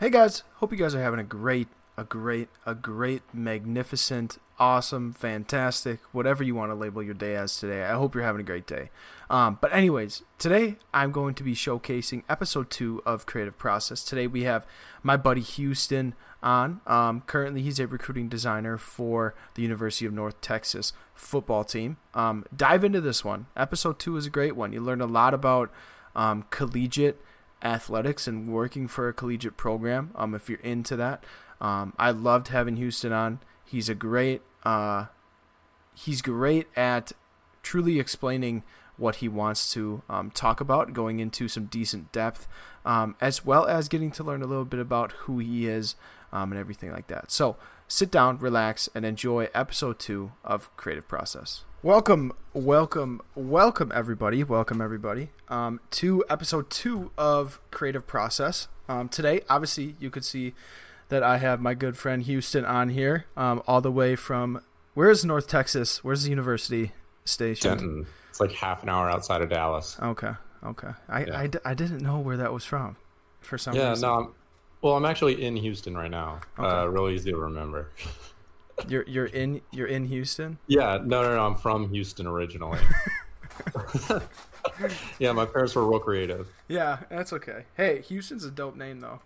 Hey guys, hope you guys are having a great, a great, a great, magnificent, awesome, fantastic, whatever you want to label your day as today. I hope you're having a great day. Um, but anyways, today I'm going to be showcasing episode two of Creative Process. Today we have my buddy Houston on. Um, currently, he's a recruiting designer for the University of North Texas football team. Um, dive into this one. Episode two is a great one. You learn a lot about um, collegiate athletics and working for a collegiate program. Um, if you're into that, um, I loved having Houston on. He's a great. Uh, he's great at truly explaining what he wants to um, talk about, going into some decent depth, um, as well as getting to learn a little bit about who he is um, and everything like that. So sit down, relax, and enjoy episode two of Creative Process. Welcome, welcome, welcome, everybody. Welcome, everybody, um, to episode two of Creative Process. Um, today, obviously, you could see that I have my good friend Houston on here, um, all the way from where is North Texas? Where's the university station? Denton. It's like half an hour outside of Dallas. Okay, okay. I, Yeah. I, d- I didn't know where that was from for some Yeah, reason. no. I'm, well, I'm actually in Houston right now. Uh, Okay. really easy to remember. You're you're in you're in Houston. Yeah, no, no, no. I'm from Houston originally. yeah, my parents were real creative. Yeah, that's okay. Hey, Houston's a dope name though.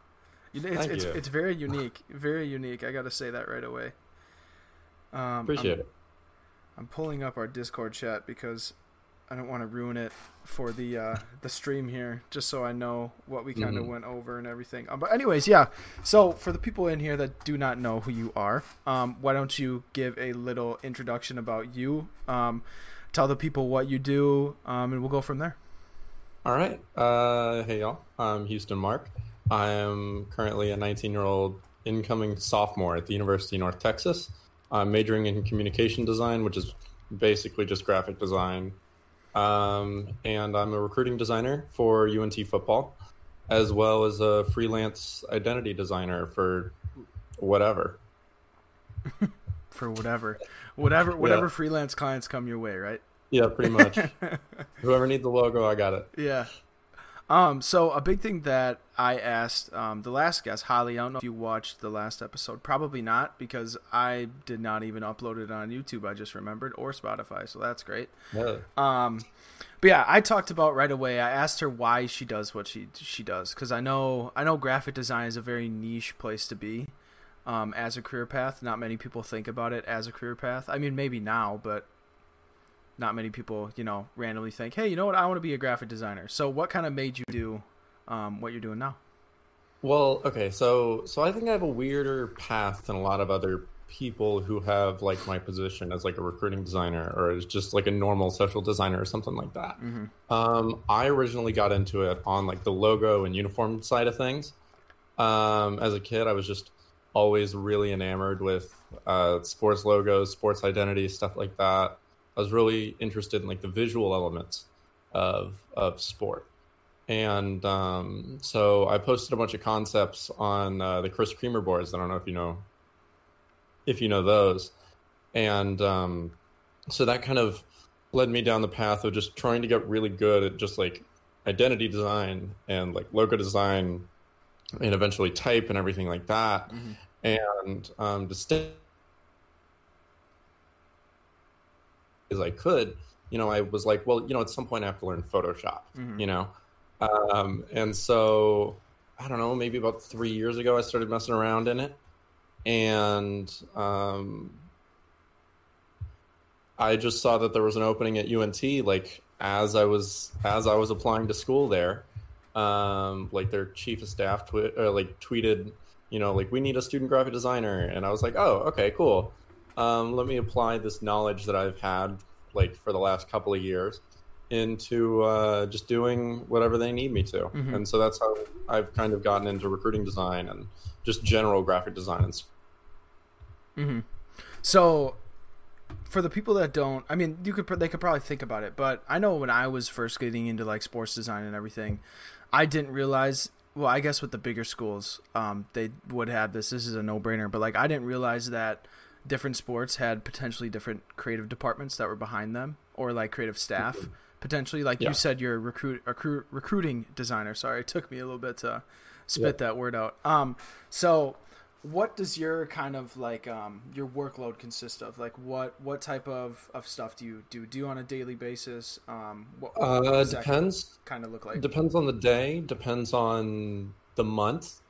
It's Thank it's, you. it's very unique, very unique. I got to say that right away. Um, Appreciate I'm, it. I'm pulling up our Discord chat because I don't want to ruin it for the uh, the stream here, just so I know what we kind of Mhm. went over and everything. Um, but anyways, yeah. So for the people in here that do not know who you are, um, why don't you give a little introduction about you? Um, tell the people what you do, um, and we'll go from there. All right. Uh, hey, y'all. I'm Houston Mark. I am currently a 19 year old incoming sophomore at the University of North Texas. I'm majoring in communication design, which is basically just graphic design. Um, and I'm a recruiting designer for UNT football, as well as a freelance identity designer for whatever. for whatever, whatever, whatever Yeah. freelance clients come your way, right? Yeah, pretty much. Whoever needs the logo, I got it. Yeah. Um. So a big thing that I asked um, the last guest, Holly. I don't know if you watched the last episode. Probably not because I did not even upload it on YouTube. I just remembered or Spotify. So that's great. Yeah. Um, but yeah, I talked about right away. I asked her why she does what she she does because I know I know graphic design is a very niche place to be um, as a career path. Not many people think about it as a career path. I mean, maybe now, but not many people, you know, randomly think, "Hey, you know what? I want to be a graphic designer." So, what kind of made you do um, what you're doing now? Well, okay, so so I think I have a weirder path than a lot of other people who have like my position as like a recruiting designer or as just like a normal social designer or something like that. Um, I originally got into it on like the logo and uniform side of things. Um, as a kid, I was just always really enamored with uh, sports logos, sports identity, stuff like that. I was really interested in like the visual elements of of sport. And um, so I posted a bunch of concepts on uh, the Chris Creamer boards. I don't know if you know if you know those. And um, so that kind of led me down the path of just trying to get really good at just like identity design and like logo design and eventually type and everything like that. And um, to stay as I could, you know, I was like, well, you know, at some point I have to learn Photoshop, Mhm. you know? Um, and so I don't know, maybe about three years ago, I started messing around in it. And um, I just saw that there was an opening at UNT, like as I was as I was applying to school there. Um, like their chief of staff twi- uh, like tweeted, you know, like we need a student graphic designer, and I was like, oh, okay, cool. Um, let me apply this knowledge that I've had like for the last couple of years into uh, just doing whatever they need me to, Mhm. and so that's how I've kind of gotten into recruiting design and just general graphic design and s- hmm So, for the people that don't, I mean, you could they could probably think about it, but I know when I was first getting into like sports design and everything, I didn't realize. Well, I guess with the bigger schools, um, they would have this. This is a no brainer, but like I didn't realize that different sports had potentially different creative departments that were behind them, or like creative staff potentially. Like Yeah. you said, you're a recruit, recru- recruiting designer. Sorry, it took me a little bit to spit that word out. Um, so what does your kind of like um your workload consist of? Like what what type of of stuff do you do? Do you on a daily basis? Um, what, what Uh, depends. kind of look like? Depends on the day. Depends on the month.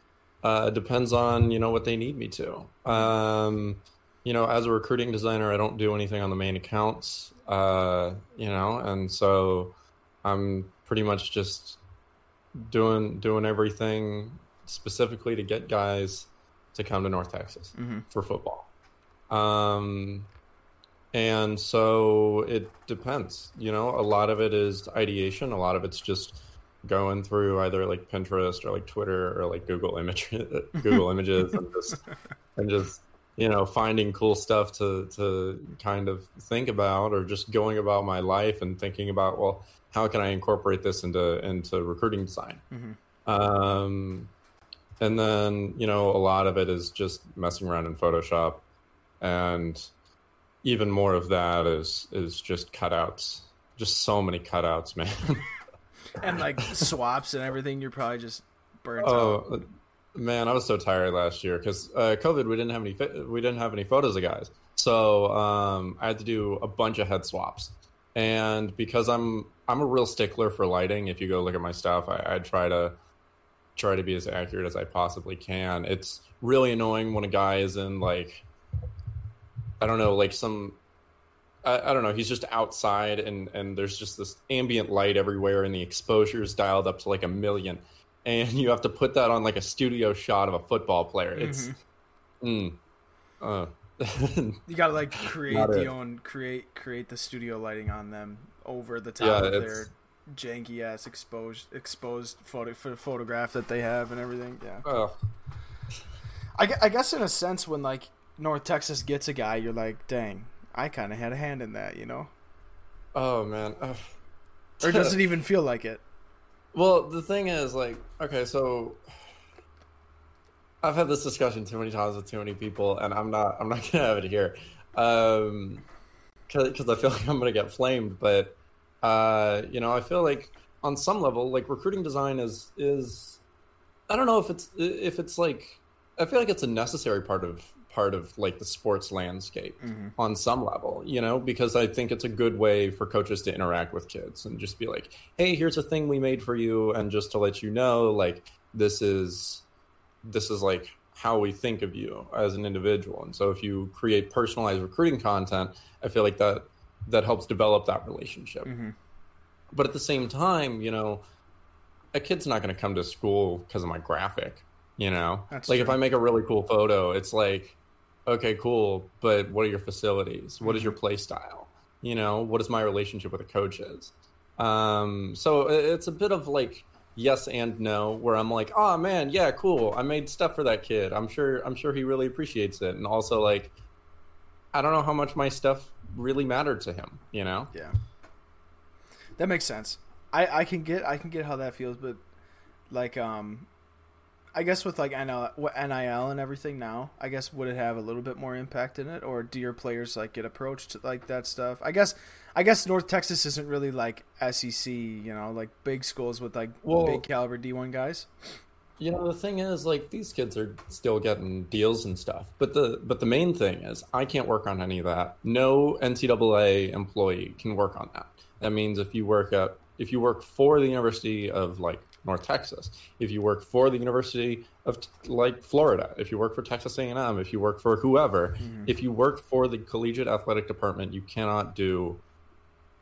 Uh, depends on you know what they need me to. Um, you know, as a recruiting designer, I don't do anything on the main accounts. Uh, you know, and so I'm pretty much just doing doing everything specifically to get guys to come to North Texas Mhm. for football. Um, and so it depends. You know, a lot of it is ideation. A lot of it's just going through either like Pinterest or like Twitter or like Google image Google Images and just and just you know finding cool stuff to to kind of think about or just going about my life and thinking about well how can I incorporate this into into recruiting design. Mhm. Um, and then you know a lot of it is just messing around in Photoshop, and even more of that is is just cutouts. Just so many cutouts, man. and like swaps and everything. You're probably just burnt out. Man, I was so tired last year because uh, COVID. We didn't have any we didn't have any photos of guys, so um, I had to do a bunch of head swaps. And because I'm I'm a real stickler for lighting. If you go look at my stuff, I, I try to try to be as accurate as I possibly can. It's really annoying when a guy is in like I don't know, like some I, I don't know, he's just outside and and there's just this ambient light everywhere and the exposure is dialed up to like a million and you have to put that on like a studio shot of a football player. It's mm, uh, You gotta like create Not the it. own create create the studio lighting on them over the top Yeah, of it's- their janky ass exposed exposed photo ph- photograph that they have and everything. Yeah, oh, I, I guess in a sense when like North Texas gets a guy, you're like, dang, I kind of had a hand in that, you know? oh man. Ugh. Or does it even feel like it? Well, the thing is, like, okay, so I've had this discussion too many times with too many people, and I'm not, I'm not gonna have it here, um, because I feel like I'm gonna get flamed. But, uh, you know, I feel like on some level, like recruiting design is is, I don't know if it's if it's like, I feel like it's a necessary part of part of like the sports landscape mm-hmm. on some level, you know, because I think it's a good way for coaches to interact with kids and just be like, hey, here's a thing we made for you. And just to let you know, like, this is, this is like how we think of you as an individual. And so if you create personalized recruiting content, I feel like that, that helps develop that relationship. Mm-hmm. But at the same time, you know, a kid's not going to come to school because of my graphic, you know? That's like if. I make a really cool photo, it's like, okay, cool, but what are your facilities? What is your play style? You know, what is my relationship with the coaches? Um, so it's a bit of like yes and no, where I'm like, oh man, yeah, cool, I made stuff for that kid. I'm sure, I'm sure he really appreciates it, and also like, I don't know how much my stuff really mattered to him. You know? Yeah, that makes sense. I I can get I can get how that feels, but like um, I guess with like NIL and everything now, I guess would it have a little bit more impact in it, or do your players like get approached like that stuff? I guess I guess North Texas isn't really like SEC, you know, like big schools with like Well- big caliber D one guys. You know, the thing is, like, these kids are still getting deals and stuff. But the but the main thing is, I can't work on any of that. No NCAA employee can work on that. That means if you work at if you work for the University of like North Texas, if you work for the University of like Florida, if you work for Texas A&M, if you work for whoever, if you work for the collegiate athletic department, you cannot do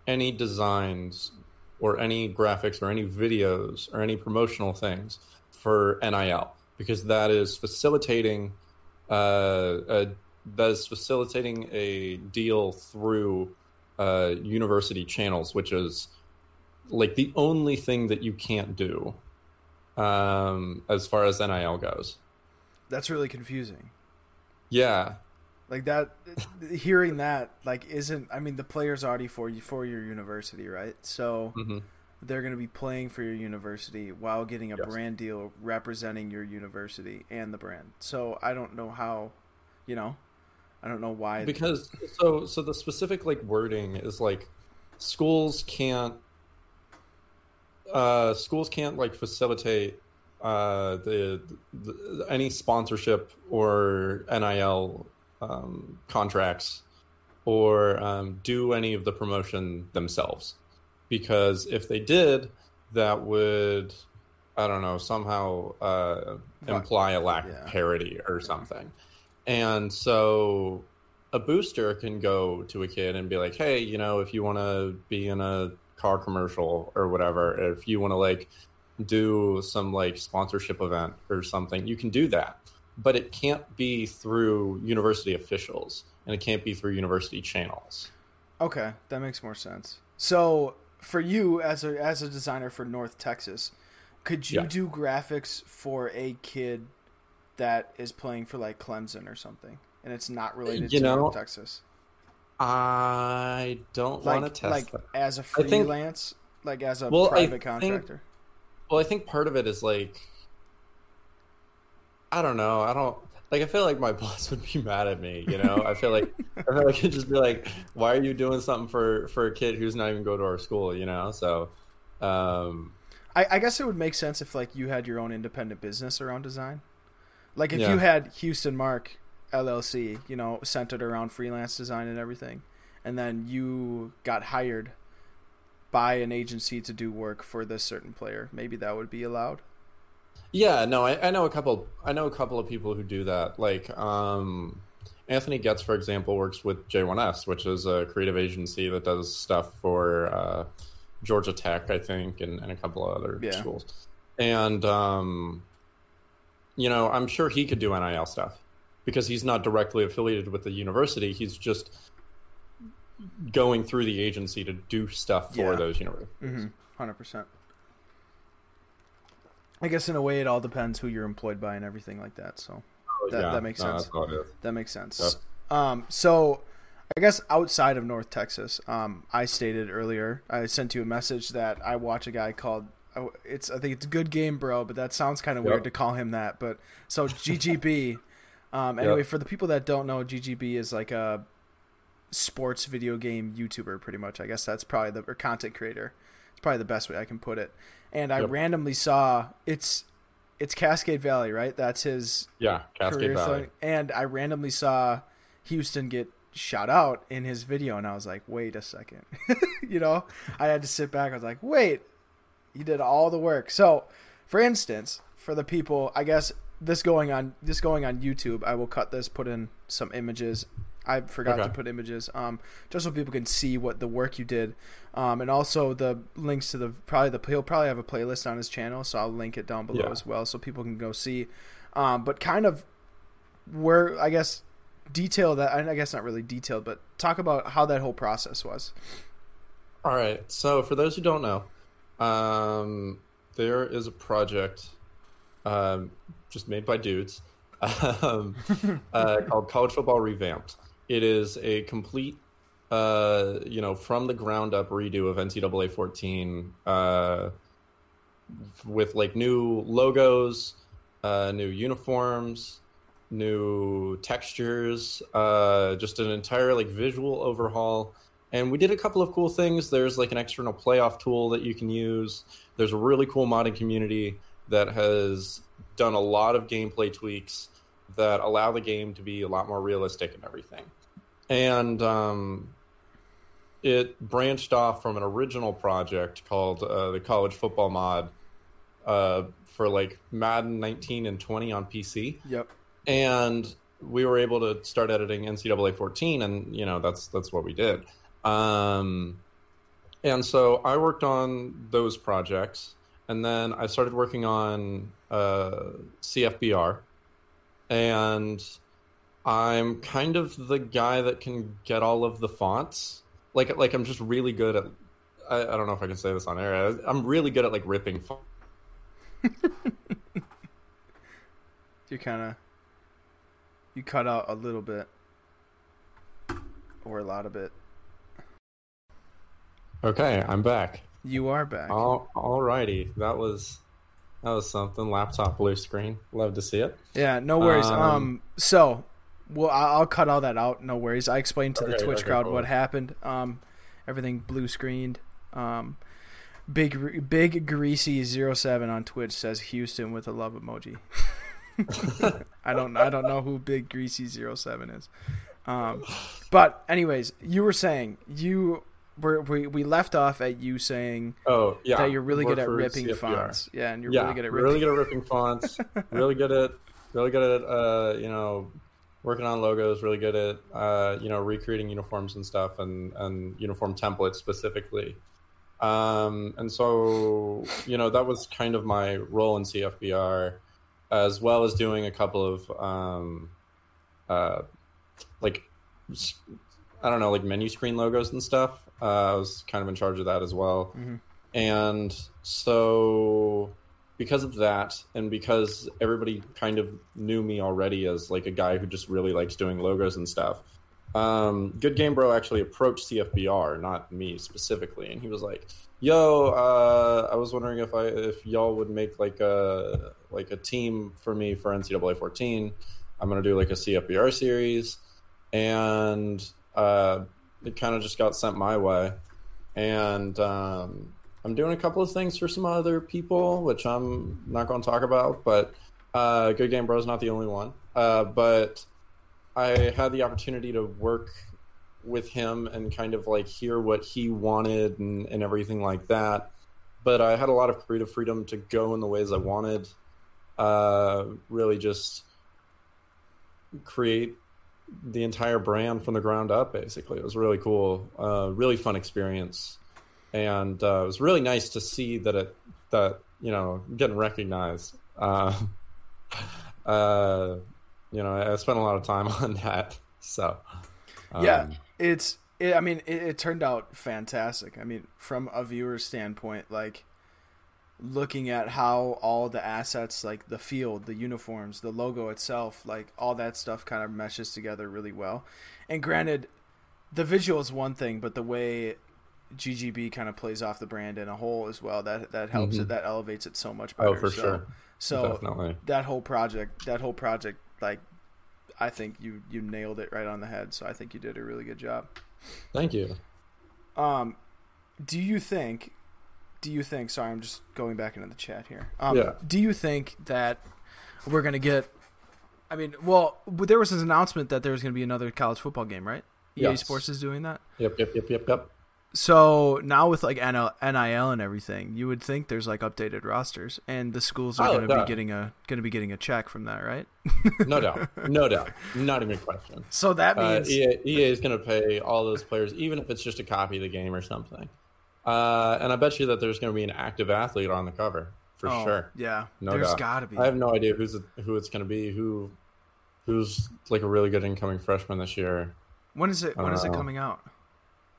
any designs or any graphics or any videos or any promotional things for NIL because that is facilitating uh, a, that is facilitating a deal through uh, university channels, which is like the only thing that you can't do um, as far as NIL goes. That's really confusing. Yeah, Like that, hearing that like isn't. I mean, the players already for you for your university, right? So hmm they're going to be playing for your university while getting a Yes. brand deal representing your university and the brand. So I don't know how, you know, I don't know why. because so so the specific like wording is like schools can't uh schools can't like facilitate uh, the, the any sponsorship or NIL um, contracts or um, do any of the promotion themselves because if they did, that would I don't know somehow uh, imply a lack yeah. of parity or something, and so a booster can go to a kid and be like, hey, you know, if you want to be in a car commercial or whatever, if you want to like do some like sponsorship event or something, you can do that. But it can't be through university officials and it can't be through university channels. Okay, that makes more sense. So, for you as a as a designer for North Texas, could you yeah. do graphics for a kid that is playing for like Clemson or something? and it's not related you to know, Texas. I don't like, want to test like that. as a freelance, think, like as a well, private contractor. Think, well, I think part of it is like I don't know. I don't like. I feel like my boss would be mad at me. You know, I feel like I feel like he'd just be like, "Why are you doing something for for a kid who's not even go to our school?" You know, so. Um, I, I guess it would make sense if like you had your own independent business around design. Like if yeah. you had Houston Mark LLC, you know, centered around freelance design and everything, and then you got hired by an agency to do work for this certain player, maybe that would be allowed. Yeah, no, I, I know a couple. I know a couple of people who do that. Like um, Anthony Getz, for example, works with J1S, which is a creative agency that does stuff for uh, Georgia Tech, I think, and, and a couple of other yeah. schools. And um, you know, I'm sure he could do NIL stuff because he's not directly affiliated with the university. He's just going through the agency to do stuff for yeah. those universities. 100 mm-hmm. percent. I guess in a way, it all depends who you're employed by and everything like that. So oh, that, yeah. that makes no, sense. That makes sense. Yep. Um, so I guess outside of North Texas, um, I stated earlier, I sent you a message that I watch a guy called. Oh, it's I think it's a good game, bro, but that sounds kind of yep. weird to call him that. But so GGB. Um, anyway, yep. for the people that don't know, GGB is like a sports video game YouTuber, pretty much. I guess that's probably the or content creator. It's probably the best way I can put it. And I yep. randomly saw it's it's Cascade Valley, right? That's his yeah Cascade Valley. Thing. And I randomly saw Houston get shot out in his video, and I was like, wait a second, you know, I had to sit back. I was like, wait, he did all the work. So, for instance, for the people, I guess this going on this going on YouTube. I will cut this, put in some images. I forgot okay. to put images, um, just so people can see what the work you did, um, and also the links to the probably the he'll probably have a playlist on his channel, so I'll link it down below yeah. as well, so people can go see. Um, but kind of where I guess detail that I guess not really detailed, but talk about how that whole process was. All right. So for those who don't know, um, there is a project um, just made by dudes, um, uh, called College Football Revamped. It is a complete, uh, you know, from the ground up redo of NCAA 14 uh, with like new logos, uh, new uniforms, new textures, uh, just an entire like visual overhaul. And we did a couple of cool things. There's like an external playoff tool that you can use. There's a really cool modding community that has done a lot of gameplay tweaks that allow the game to be a lot more realistic and everything. And um, it branched off from an original project called uh, the College Football Mod uh, for like Madden 19 and 20 on PC. Yep. And we were able to start editing NCAA 14, and you know that's that's what we did. Um, and so I worked on those projects and then I started working on uh, CFBR, and I'm kind of the guy that can get all of the fonts. Like, like I'm just really good at. I, I don't know if I can say this on air. I, I'm really good at like ripping. Font. you kind of you cut out a little bit or a lot of it. Okay, I'm back. You are back. All alrighty, that was that was something. Laptop blue screen. Love to see it. Yeah, no worries. Um, um so, well, I'll cut all that out. No worries. I explained to okay, the Twitch okay, crowd cool. what happened. Um, everything blue screened. Um, Big Big Greasy 07 on Twitch says Houston with a love emoji. I don't I don't know who Big Greasy 07 is. Um, but anyways, you were saying you were we, we left off at you saying Oh yeah, that you're really good at ripping CFBR. fonts. Yeah, and you're yeah, really good at ripping. really good at ripping fonts. really good at really good at uh, you know working on logos. Really good at uh, you know recreating uniforms and stuff and and uniform templates specifically. Um, and so you know that was kind of my role in CFBR, as well as doing a couple of um, uh, like I don't know like menu screen logos and stuff. Uh, I was kind of in charge of that as well. Mhm. And so because of that and because everybody kind of knew me already as like a guy who just really likes doing logos and stuff um, good game bro actually approached cfbr not me specifically and he was like yo uh, i was wondering if i if y'all would make like a like a team for me for ncaa 14 i'm gonna do like a cfbr series and uh, it kind of just got sent my way and um, I'm doing a couple of things for some other people, which I'm not going to talk about. But uh, Good Game Bro is not the only one. Uh, but I had the opportunity to work with him and kind of like hear what he wanted and, and everything like that. But I had a lot of creative freedom to go in the ways I wanted. Uh, really, just create the entire brand from the ground up. Basically, it was really cool, uh, really fun experience and uh, it was really nice to see that it that you know getting recognized. Uh, uh, you know, I spent a lot of time on that. So um, yeah, it's. It, I mean, it, it turned out fantastic. I mean, from a viewer standpoint, like looking at how all the assets, like the field, the uniforms, the logo itself, like all that stuff, kind of meshes together really well. And granted, the visual is one thing, but the way GGB kind of plays off the brand in a whole as well that that helps it that elevates it so much better. oh for so, sure, So definitely. that whole project, that whole project, like I think you you nailed it right on the head. So I think you did a really good job. Thank you. Um, do you think? Do you think? Sorry, I'm just going back into the chat here. Um, Yeah. Do you think that we're gonna get? I mean, well, there was this announcement that there was gonna be another college football game, right? EA Yes. Sports is doing that. Yep, yep, yep, yep, yep. So now with like NIL and everything, you would think there's like updated rosters, and the schools are Oh, going to be getting a going to be getting a check from that, right? No doubt, no doubt, not even a question. So that Uh, means EA, EA is going to pay all those players, even if it's just a copy of the game or something. Uh, and I bet you that there's going to be an active athlete on the cover for oh, sure. Yeah, No there's got to be. I have no idea who's who it's going to be. Who who's like a really good incoming freshman this year? When is it? When is it Uh, coming out?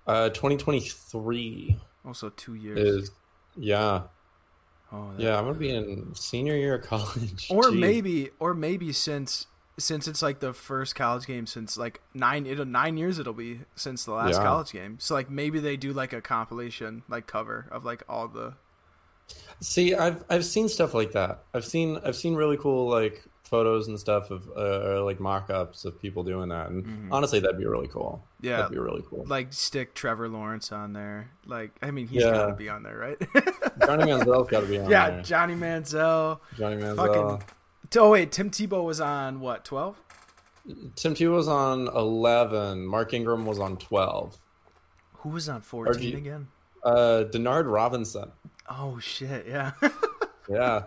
Uh, 2023 Also, two years. is yeah oh, yeah. I'm gonna be in senior year of college. Or Jeez. maybe, or maybe since since it's like the first college game since like nine it'll nine years it'll be since the last Yeah. college game. So like maybe they do like a compilation like cover of like all the See, I've I've seen stuff like that. I've seen I've seen really cool like photos and stuff of uh, or, like mock-ups of people doing that, and honestly, that'd be really cool. Mm-hmm. Yeah. that'd be really cool. like stick Trevor Lawrence on there. Like I mean he's Yeah. got to be on there, right? Johnny Manziel's got to be on yeah, there. Johnny Manziel. Johnny Manziel. Fucking Oh wait, Tim Tebow was on what twelve? Tim Tebow was on eleven. Mark Ingram was on twelve. Who was on fourteen RG. again? Uh, Denard Robinson. Oh shit, yeah. Yeah.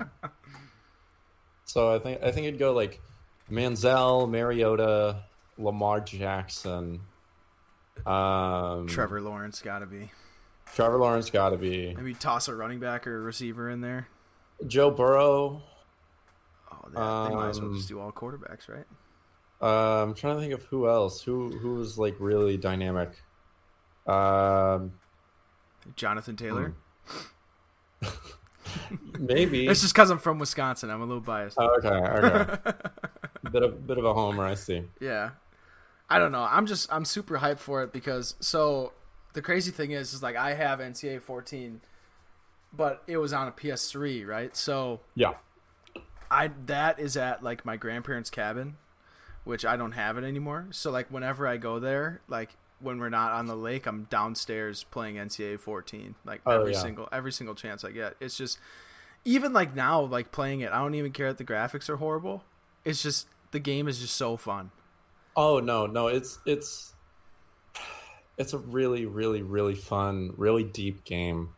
so I think I think it'd go like Manziel, Mariota, Lamar Jackson, um, Trevor Lawrence got to be. Trevor Lawrence got to be Maybe toss a running back or a receiver in there. Joe Burrow. Oh, they, they might as well Um, just do all quarterbacks, right? Uh, I'm trying to think of who else. Who who was like really dynamic. Um, Jonathan Taylor. maybe. It's just because I'm from Wisconsin. I'm a little biased. Oh, okay, okay. bit of bit of a homer, I see. yeah, I don't know. I'm just I'm super hyped for it because so the crazy thing is is like I have NCAA 14, but it was on a PS3, right? So Yeah. I that is at like my grandparents' cabin, which I don't have it anymore. So like whenever I go there, like when we're not on the lake, I'm downstairs playing NCAA 14 like Oh, every yeah. single every single chance I get. It's just even like now like playing it, I don't even care that the graphics are horrible. It's just the game is just so fun. Oh no, no, it's it's it's a really, really, really fun, really deep game,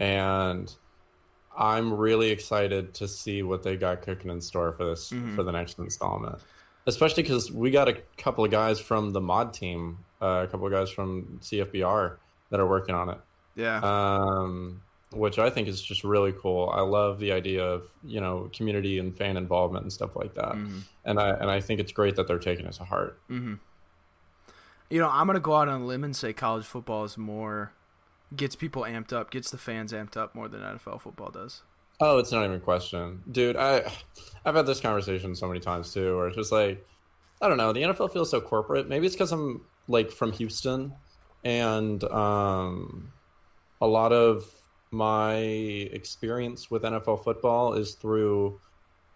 and I'm really excited to see what they got cooking in store for this Mhm. for the next installment. Especially because we got a couple of guys from the mod team, uh, a couple of guys from CFBR that are working on it. Yeah. um, which I think is just really cool. I love the idea of you know community and fan involvement and stuff like that, Mhm. and I and I think it's great that they're taking it to heart. Mm-hmm. You know, I'm gonna go out on a limb and say college football is more gets people amped up, gets the fans amped up more than NFL football does. Oh, it's not even a question, dude. I I've had this conversation so many times too, where it's just like I don't know. The NFL feels so corporate. Maybe it's because I'm like from Houston, and um, a lot of my experience with NFL football is through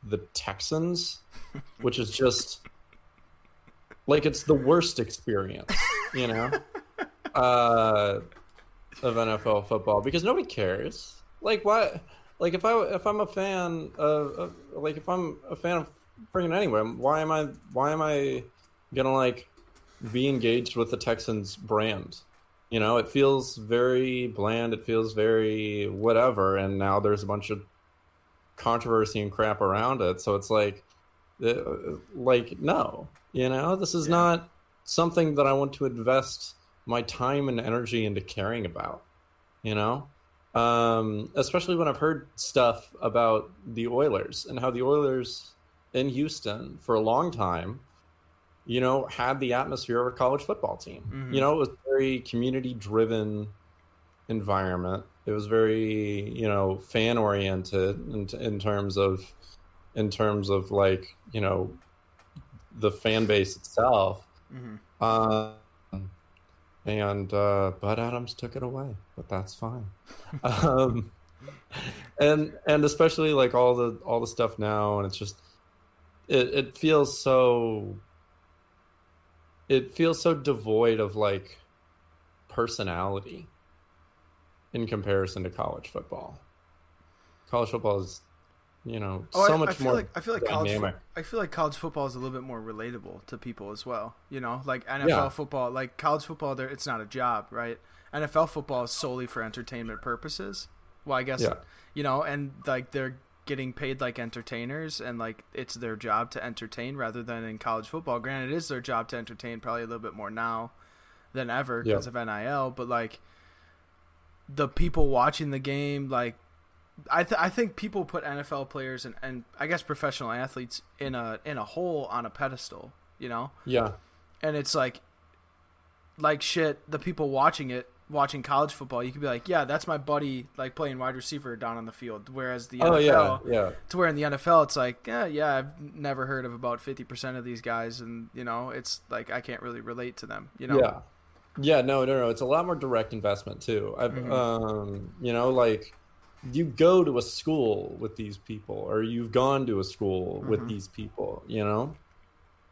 the Texans, which is just like it's the worst experience, you know, uh, of NFL football because nobody cares. Like what? Like if I if I'm a fan of, of like if I'm a fan of freaking anywhere, why am I why am I gonna like be engaged with the Texans brand? You know, it feels very bland. It feels very whatever. And now there's a bunch of controversy and crap around it. So it's like, uh, like no, you know, this is Yeah. not something that I want to invest my time and energy into caring about. You know, um, especially when I've heard stuff about the Oilers and how the Oilers in Houston for a long time, you know, had the atmosphere of a college football team. Mhm. You know, it was very community driven environment. It was very, you know, fan oriented in, in terms of, in terms of like, you know, the fan base itself. Mm-hmm. Um, and uh, Bud Adams took it away, but that's fine. um, and and especially like all the all the stuff now, and it's just it it feels so it feels so devoid of like personality in comparison to college football. College football is, you know, Oh, so I, much I feel more like I feel like college. dynamic. I feel like college football is a little bit more relatable to people as well. You know, like NFL Yeah. football, like college football. There, it's not a job, right? NFL football is solely for entertainment purposes. Well, I guess Yeah. you know, and like they're getting paid like entertainers, and like it's their job to entertain rather than in college football. Granted, it is their job to entertain, probably a little bit more now than ever Yeah. because of NIL. But like the people watching the game, like I th- I think people put NFL players and, and I guess professional athletes in a in a hole on a pedestal, you know, Yeah, and it's like like shit. The people watching it, watching college football, you could be like, yeah, that's my buddy, like playing wide receiver down on the field. Whereas the oh yeah, NFL, yeah. to where in the NFL, it's like, yeah, yeah, I've never heard of about fifty percent of these guys, and you know, it's like I can't really relate to them, you know. Yeah. Yeah, no, no, no. It's a lot more direct investment too. I've Mhm. um you know, like you go to a school with these people or you've gone to a school with Mhm. these people, you know?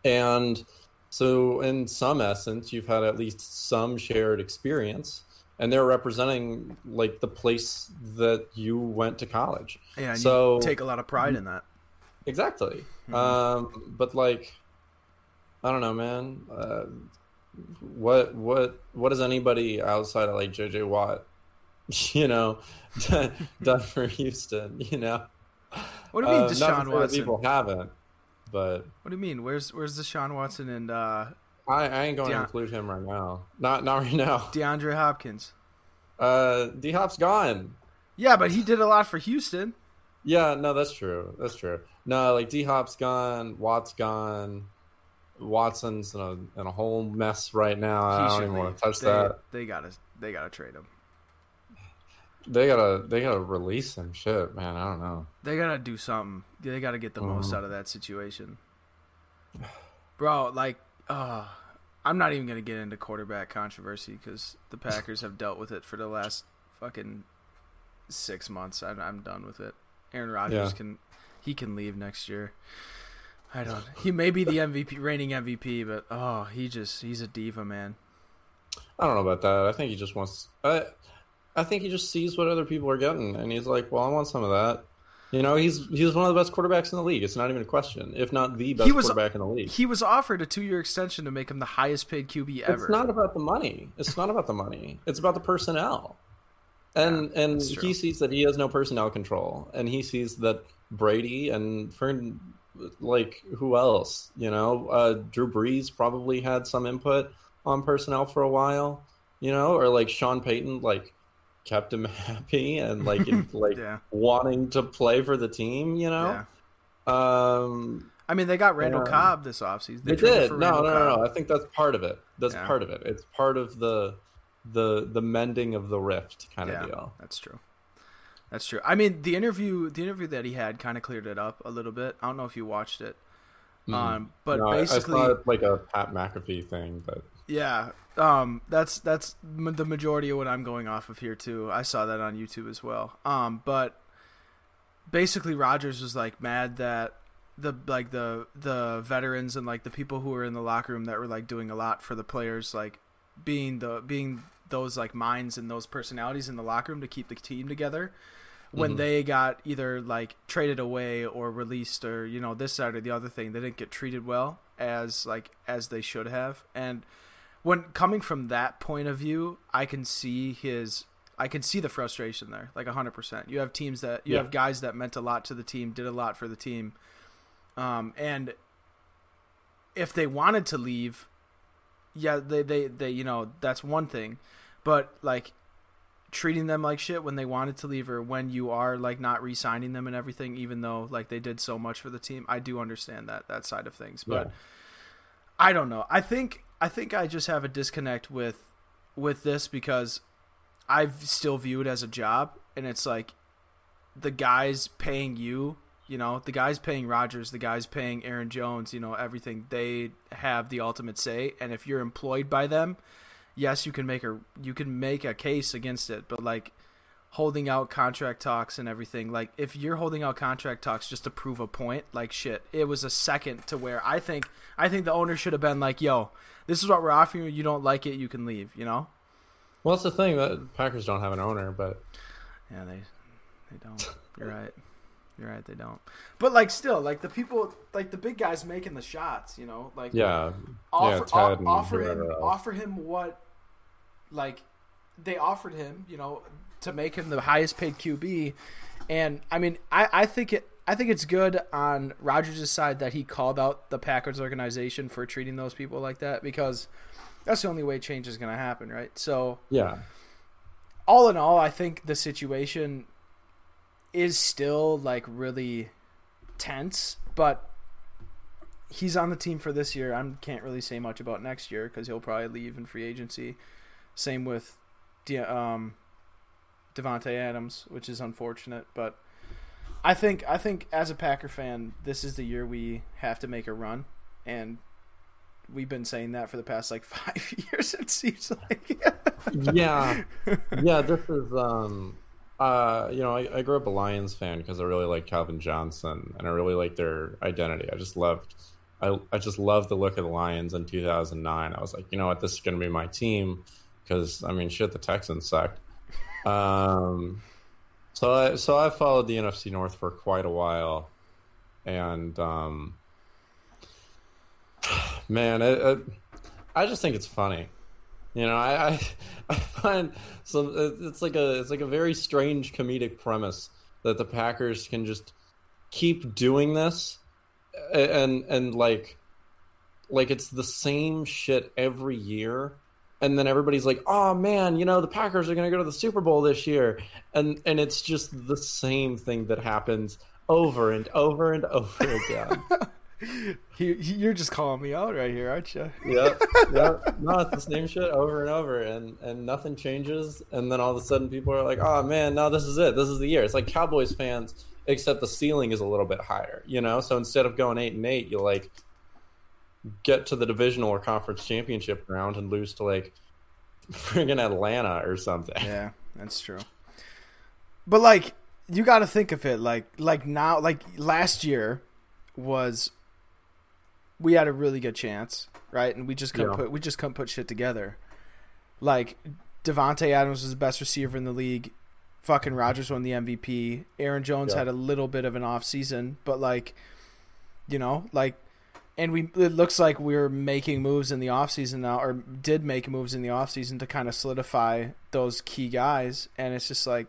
And so in some essence you've had at least some shared experience and they're representing like the place that you went to college. Yeah, So- you take a lot of pride in that. Exactly. Mhm. Um, but like, I don't know, man. Uh, what what what has anybody outside of like JJ Watt, you know, done, for Houston? You know, What do you mean, Uh, Deshaun Watson? People haven't, but What do you mean? Where's where's Deshaun Watson and uh, I, I ain't going to include him right now. Not not right now. DeAndre Hopkins? Uh, D Hop's gone. Yeah, but he did a lot for Houston. Yeah, no, that's true. That's true. No, like D Hop's gone, Watt's gone, Watson's in a in a whole mess right now. I don't even want to touch they, that. They gotta they gotta trade him. They gotta they gotta release some Shit, man. I don't know. They gotta do something. They gotta get the most Mhm. out of that situation. Bro, like, uh, I'm not even gonna get into quarterback controversy because the Packers have dealt with it for the last fucking six months. I'm, I'm done with it. Aaron Rodgers Yeah. can he can leave next year. I don't. He may be the MVP, reigning MVP, but oh, he just he's a diva, man. I don't know about that. I think he just wants. I, I think he just sees what other people are getting, and he's like, "Well, I want some of that." You know, he's he's one of the best quarterbacks in the league. It's not even a question, if not the best was- quarterback in the league. He was offered a two-year extension to make him the highest-paid QB ever. It's not about the money. It's not about the money. It's about the personnel. And and he sees that he has no personnel control, and he sees that Brady and Fern, like who else, you know, uh, Drew Brees probably had some input on personnel for a while, you know, or like Sean Payton like kept him happy and like like Yeah. wanting to play for the team, you know. Yeah. Um, I mean, they got Randall. Cobb this offseason. they traded did. No, no, Randall no, Cobb. no. I think that's part of it. That's Yeah. part of it. It's part of the the the mending of the rift kind of deal. that's true. That's true. I mean, the interview, the interview that he had, kind of cleared it up a little bit. I don't know if you watched it, um, but Mm-hmm. No, I- basically, I saw it like a Pat McAfee thing, but Yeah, um, that's that's the majority of what I'm going off of here too. I saw that on YouTube as well. Um, but basically, Rodgers was like mad that the like the the veterans and like the people who were in the locker room that were like doing a lot for the players, like being the being those like minds and those personalities in the locker room to keep the team together. When Mhm. they got either like traded away or released or you know this side or the other thing, they didn't get treated well as like as they should have. And when coming from that point of view, I can see his I can see the frustration there, like hundred percent. You have teams that you Yeah. have guys that meant a lot to the team, did a lot for the team, um, and if they wanted to leave, yeah, they, they they you know that's one thing, but like treating them like shit when they wanted to leave or when you are like not re-signing them and everything, even though like they did so much for the team, I do understand that that side of things, but. Yeah. I don't know. I think I think I just have a disconnect with with this because I still view it as a job, and it's like the guys paying you, you know, the guys paying Rodgers, the guys paying Aaron Jones, you know, everything. They have the ultimate say, and if you're employed by them, yes, you can make a you can make a case against it, but like holding out contract talks and everything. Like if you're holding out contract talks just to prove a point, like shit, it was a second to where I think I think the owner should have been like, "Yo, this is what we're offering you. You don't like it, you can leave." You know? well, that's the thing that Packers don't have an owner, but Yeah, they they don't. You're right. You're right. They don't. But like, still, like the people, like the big guys making the shots. You know, like yeah, offer yeah, and offer him else. offer him what like they offered him you know to make him the highest paid QB and I mean I, I think it I think it's good on Rodgers' side that he called out the Packers organization for treating those people like that because that's the only way change is going to happen right so yeah, all in all I think the situation is still like really tense but he's on the team for this year. I can't really say much about next year because he'll probably leave in free agency. Same with um, Davante Adams, which is unfortunate. But I think I think as a Packer fan, this is the year we have to make a run, and we've been saying that for the past like five years. It seems like. yeah, yeah. This is um, uh, you know, I, I grew up a Lions fan because I really like Calvin Johnson and I really like their identity. I just loved, I I just loved the look of the Lions in 2009. I was like, you know what, this is going to be my team because I mean, shit, the Texans sucked. Um, so I so I followed the NFC North for quite a while, and um, man, it, it, I just think it's funny. You know, I, I I find some it's like a it's like a very strange comedic premise that the Packers can just keep doing this and and like like it's the same shit every year and then everybody's like, "Oh man, you know, the Packers are going to go to the Super Bowl this year." And and it's just the same thing that happens over and over and over again. You're just calling me out right here, aren't you? yep, yep. No, it's the same shit over and over, and and nothing changes. And then all of a sudden, people are like, "Oh man, no, this is it. This is the year." It's like Cowboys fans, except the ceiling is a little bit higher. You know, so instead of going eight and eight, you like get to the divisional or conference championship round and lose to like friggin' Atlanta or something. Yeah, that's true. But like you got to think of it like like now like last year was we had a really good chance, right? And we just couldn't Yeah. put we just couldn't put shit together. Like Davante Adams was the best receiver in the league. Fucking Rodgers won the MVP. Aaron Jones Yeah. had a little bit of an off season, but like, you know, like, and we it looks like we're making moves in the off season now, or did make moves in the off season to kind of solidify those key guys. And it's just like,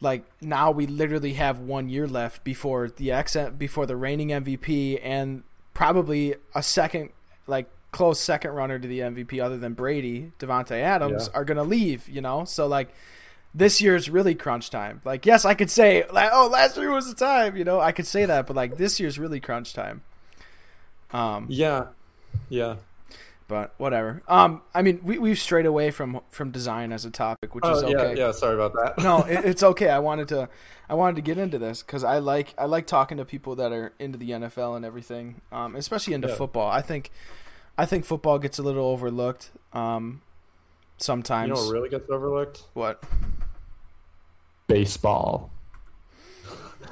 like now we literally have one year left before the ex before the reigning MVP and probably a second like close second runner to the MVP other than Brady, Davante Adams Yeah. are gonna leave, you know? So like this year's really crunch time. Like yes, I could say like oh last year was the time, you know, I could say that, but like this year's really crunch time. Um Yeah, yeah. but whatever. Um I mean we we've strayed away from from design as a topic, which is Oh, okay. yeah, yeah. Sorry about that. no, it, it's okay. I wanted to, I wanted to get into this because I like, I like talking to people that are into the NFL and everything, um, especially into Yeah. football. I think, I think football gets a little overlooked, um, you sometimes. know what really gets overlooked? what? Baseball.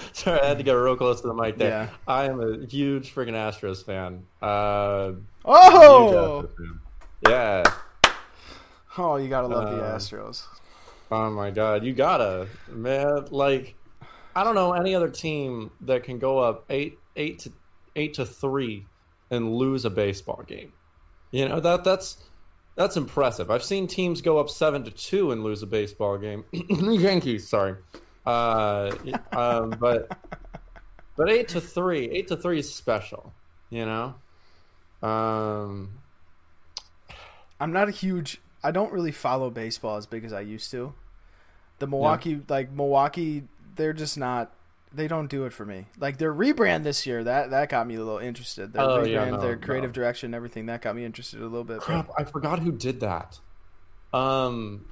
Sorry, I had to get real close to the mic there. Yeah. I am a huge freaking Astros fan. Uh, Oh, Astros fan. Yeah. oh, you gotta love the Uh, Astros. Oh my god, you gotta man. Like, I don't know any other team that can go up eight, eight to eight to three and lose a baseball game. You know that that's that's impressive. I've seen teams go up seven to two and lose a baseball game. Yankees, sorry. Uh, um, but but eight to three, eight to three is special. You know. Um. I'm not a huge. I don't really follow baseball as big as I used to. The Milwaukee, like Milwaukee, they're just not. They don't do it for me. Like their rebrand this year, that that got me a little interested. Their Oh, rebrand, yeah, no, their creative no. direction, everything that got me interested a little bit. crap i forgot who did that um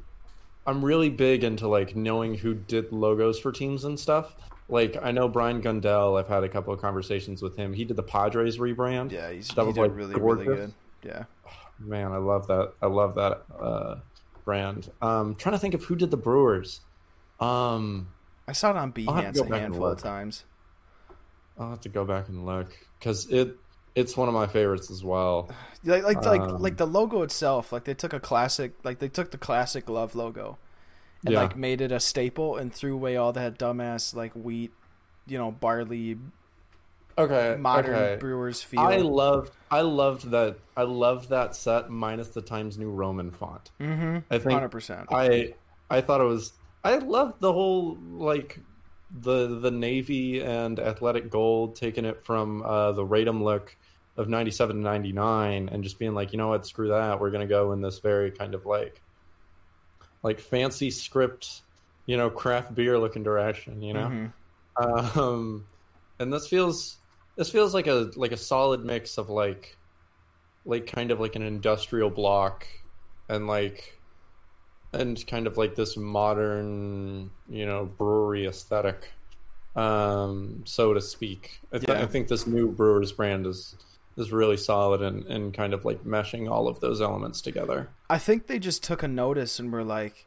i'm really big into like knowing who did logos for teams and stuff. Like i know brian gundell i've had a couple of conversations with him. He did the padres rebrand. Yeah, he's That he was, did like, really really good. Yeah, man i love that i love that uh brand. Um trying to think of who did the brewers. Um I saw it on I'll have to Behance a handful of times. i'll have to go back and look because it it's one of my favorites as well Like like like Um, like the logo itself, like they took a classic, like they took the classic Glove logo, and Yeah. like made it a staple and threw away all that dumbass like wheat, you know, barley okay modern okay. Brewers feel. I loved I loved that I loved that set minus the Times New Roman font. mm-hmm. I think Hundred percent. I I thought it was I loved the whole like the the navy and athletic gold taking it from uh, the Radom look of 97 to 99 and just being like you know what screw that we're gonna go in this very kind of like like fancy script you know craft beer looking direction you know Mhm. um, and this feels this feels like a like a solid mix of like like kind of like an industrial block and like and kind of like this modern you know brewery aesthetic um so to speak I, th- Yeah. I think this new brewers brand is is really solid and and kind of like meshing all of those elements together I think they just took a notice and were like,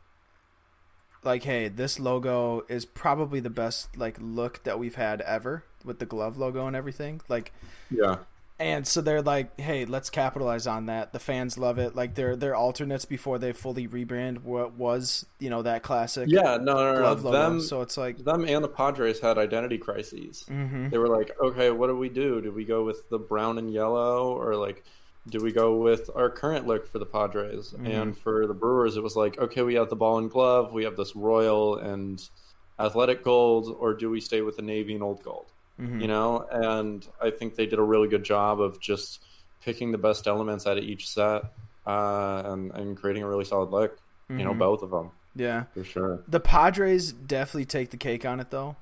like, hey, this logo is probably the best like look that we've had ever with the glove logo and everything. Like, yeah and so they're like, hey, let's capitalize on that. The fans love it. Like their their alternates before they fully rebrand what was you know that classic yeah no no no, no. them so it's like, them and the padres had identity crises mm-hmm. they were like, okay, what do we do? Do we go with the brown and yellow, or like, do we go with our current look for the Padres? Mhm. And for the Brewers, it was like, okay, we have the ball and glove, we have this royal and athletic gold, or do we stay with the navy and old gold? Mhm. You know, and I think they did a really good job of just picking the best elements out of each set uh, and and creating a really solid look. You know, Mhm. both of them yeah. for sure. The Padres definitely take the cake on it, though.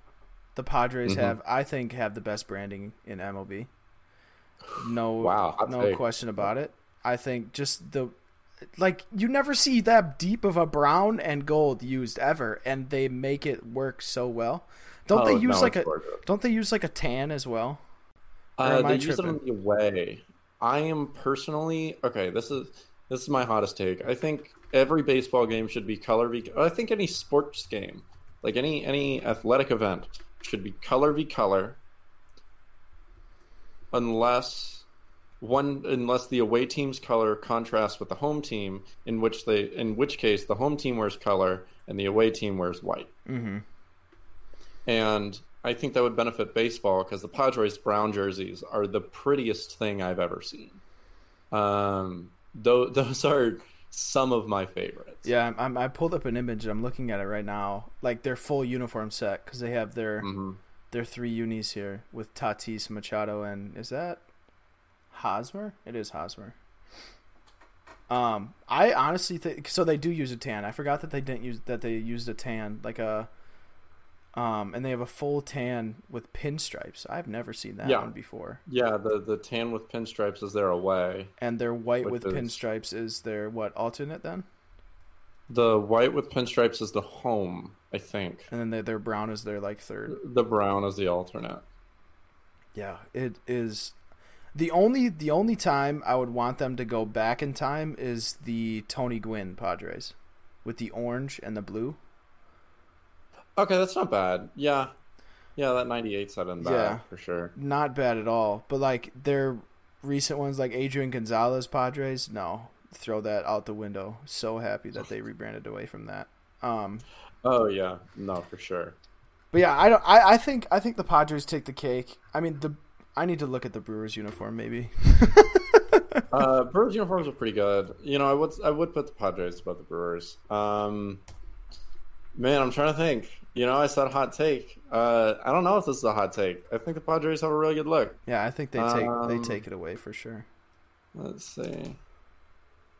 The Padres Mhm. have, I think, have the best branding in MLB. No, Wow, no take. question about it. I think just the, like you never see that deep of a brown and gold used ever, and they make it work so well. Don't Oh, they use no, like a? gorgeous. Don't they use like a tan as well? Uh, they use it on the away. I am personally okay. This is this is my hottest take. I think every baseball game should be color v. I think any sports game, like any any athletic event, should be color v color, unless one unless the away team's color contrasts with the home team, in which they in which case the home team wears color and the away team wears white. Mm-hmm. And I think that would benefit baseball because the Padres brown jerseys are the prettiest thing I've ever seen. Um, those, those are some of my favorites. Yeah, I'm, I'm, pulled up an image. and I'm looking at it right now. Like their full uniform set because they have their hmm their three unis here with Tatis, Machado, and is that Hosmer? It is Hosmer. Um, I honestly think so. They do use a tan. I forgot that they didn't use that they used a tan like a. Um, and they have a full tan with pinstripes. I've never seen that Yeah. one before. Yeah, the the tan with pinstripes is their away. And their white with is- pinstripes is their what alternate then? The white with pinstripes is the home, I think. And then their, their brown is their like third. The brown is the alternate. Yeah, it is the only the only time I would want them to go back in time is the Tony Gwynn Padres with the orange and the blue. Okay, that's not bad. Yeah. Yeah, that 98 set in bad Yeah. for sure. Not bad at all, but like their recent ones like Adrian Gonzalez Padres, no, throw that out the window. So happy that they rebranded away from that. Um Oh yeah, no, for sure. but yeah, I don't I, I think I think the Padres take the cake. I mean the I need to look at the Brewers uniform maybe. Uh, Brewers uniforms are pretty good. You know, I would I would put the Padres above the Brewers. Um, man, I'm trying to think. You know, I said hot take. Uh, I don't know if this is a hot take. I think the Padres have a really good look. Yeah, I think they take they Um, take it away for sure. Let's see.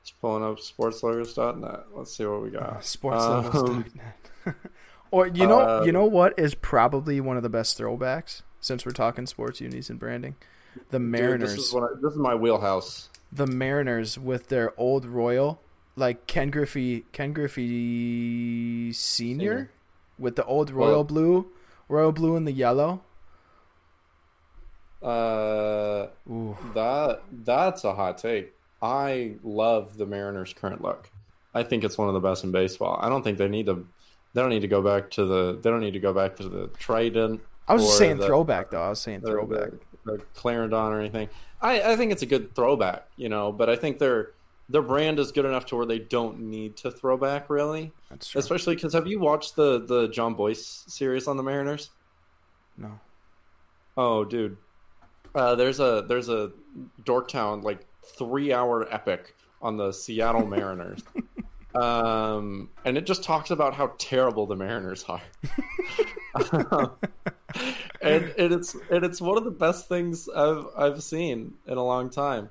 Just pulling up sportslogos.net. Let's see what we got. sportslogos.net. or you know, uh, you know what is probably one of the best throwbacks since we're talking sports unis and branding. The Dude, Mariners, this is I, this is my wheelhouse. the Mariners with their old Royal, like Ken Griffey, Ken Griffey Senior, Senior. With the old Royal Well- blue, Royal blue and the yellow. Uh, Ooh, that that's a hot take. I love the Mariners' current look. I think it's one of the best in baseball. I don't think they need to. They don't need to go back to the. They don't need to go back to the Trident. I was just saying the- throwback though. I was saying the- throwback. The, the Clarendon or anything. I, I think it's a good throwback, you know. But I think their their brand is good enough to where they don't need to throw back really. That's true. Especially because have you watched the the Jon Bois series on the Mariners? no, Oh, dude. Uh, there's a there's a Dorktown like three hour epic on the Seattle Mariners, um, and it just talks about how terrible the Mariners are. and, and it's and it's one of the best things I've I've seen in a long time.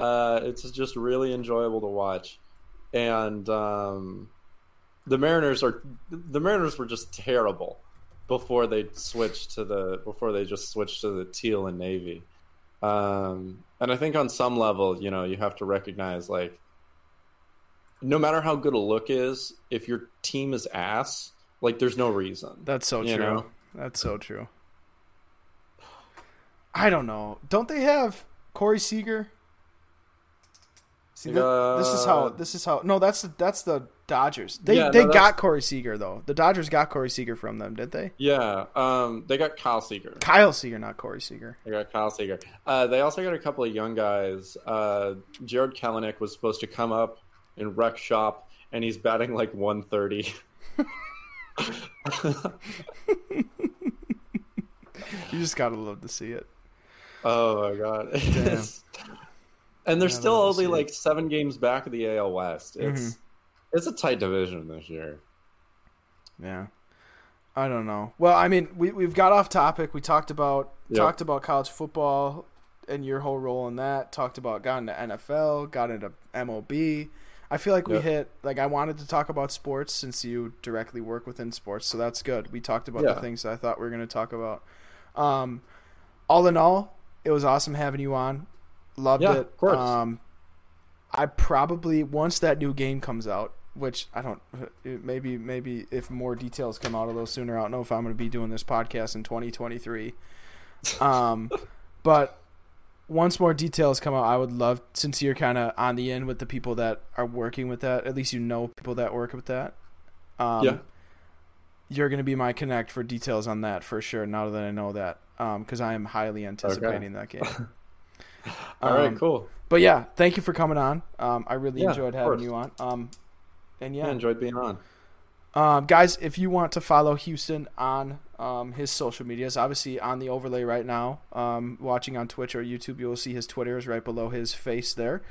Uh, it's just really enjoyable to watch, and um, the Mariners are the Mariners were just terrible before they switched to the before they just switched to the teal and navy. Um, and I think on some level, you know, you have to recognize like no matter how good a look is, if your team is ass, like there's no reason. That's so true. know? That's so true. I don't know. Don't they have Corey Seager? See, th- this is how. Uh, This is how. No, that's the, that's the Dodgers. They Yeah, they no, got Corey Seager though. The Dodgers got Corey Seager from them, did they? Yeah, um, they got Kyle Seager. Kyle Seager, not Corey Seager. They got Kyle Seager. Uh, they also got a couple of young guys. Uh, Jarred Kelenic was supposed to come up and wreck shop, and he's batting like 130. You just gotta love to see it. Oh my god! And they're Yeah, still only like seven games back of the AL West. It's Mhm. it's a tight division this year. Yeah. I don't know. Well, I mean, we we've got off topic. We talked about Yep. talked about college football and your whole role in that. Talked about got into NFL, got into MLB. I feel like we Yep. hit like I wanted to talk about sports since you directly work within sports, so that's good. We talked about Yeah. the things I thought we were going to talk about. Um, all in all, it was awesome having you on. Loved Yeah, it. of course. Um, I probably once that new game comes out, which I don't maybe maybe if more details come out a little sooner, I don't know if I'm going to be doing this podcast in 2023. Um, but once more details come out, I would love since you're kind of on the end with the people that are working with that. At least you know people that work with that. Um, Yeah. You're going to be my connect for details on that for sure. Now that I know that, because I am highly anticipating that game. All right, Um, cool. But yeah, thank you for coming on. Um, I really Yeah, enjoyed having you on. Um, and Yeah, yeah, enjoyed being on. um, guys, if you want to follow Houston on um, his social medias, obviously on the overlay right now, um, watching on Twitch or YouTube, you will see his Twitter is right below his face there.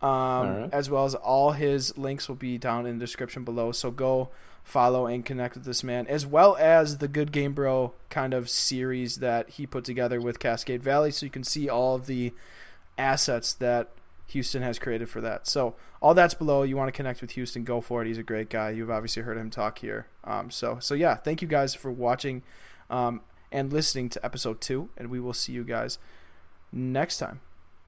Um, right. As well as all his links will be down in the description below. So go follow and connect with this man, as well as the Good Game Bro kind of series that he put together with Cascade Valley. So you can see all of the assets that Houston has created for that. So all that's below. You want to connect with Houston, go for it. He's a great guy. You've obviously heard him talk here. Um, so so yeah, thank you guys for watching um, and listening to episode two, and we will see you guys next time.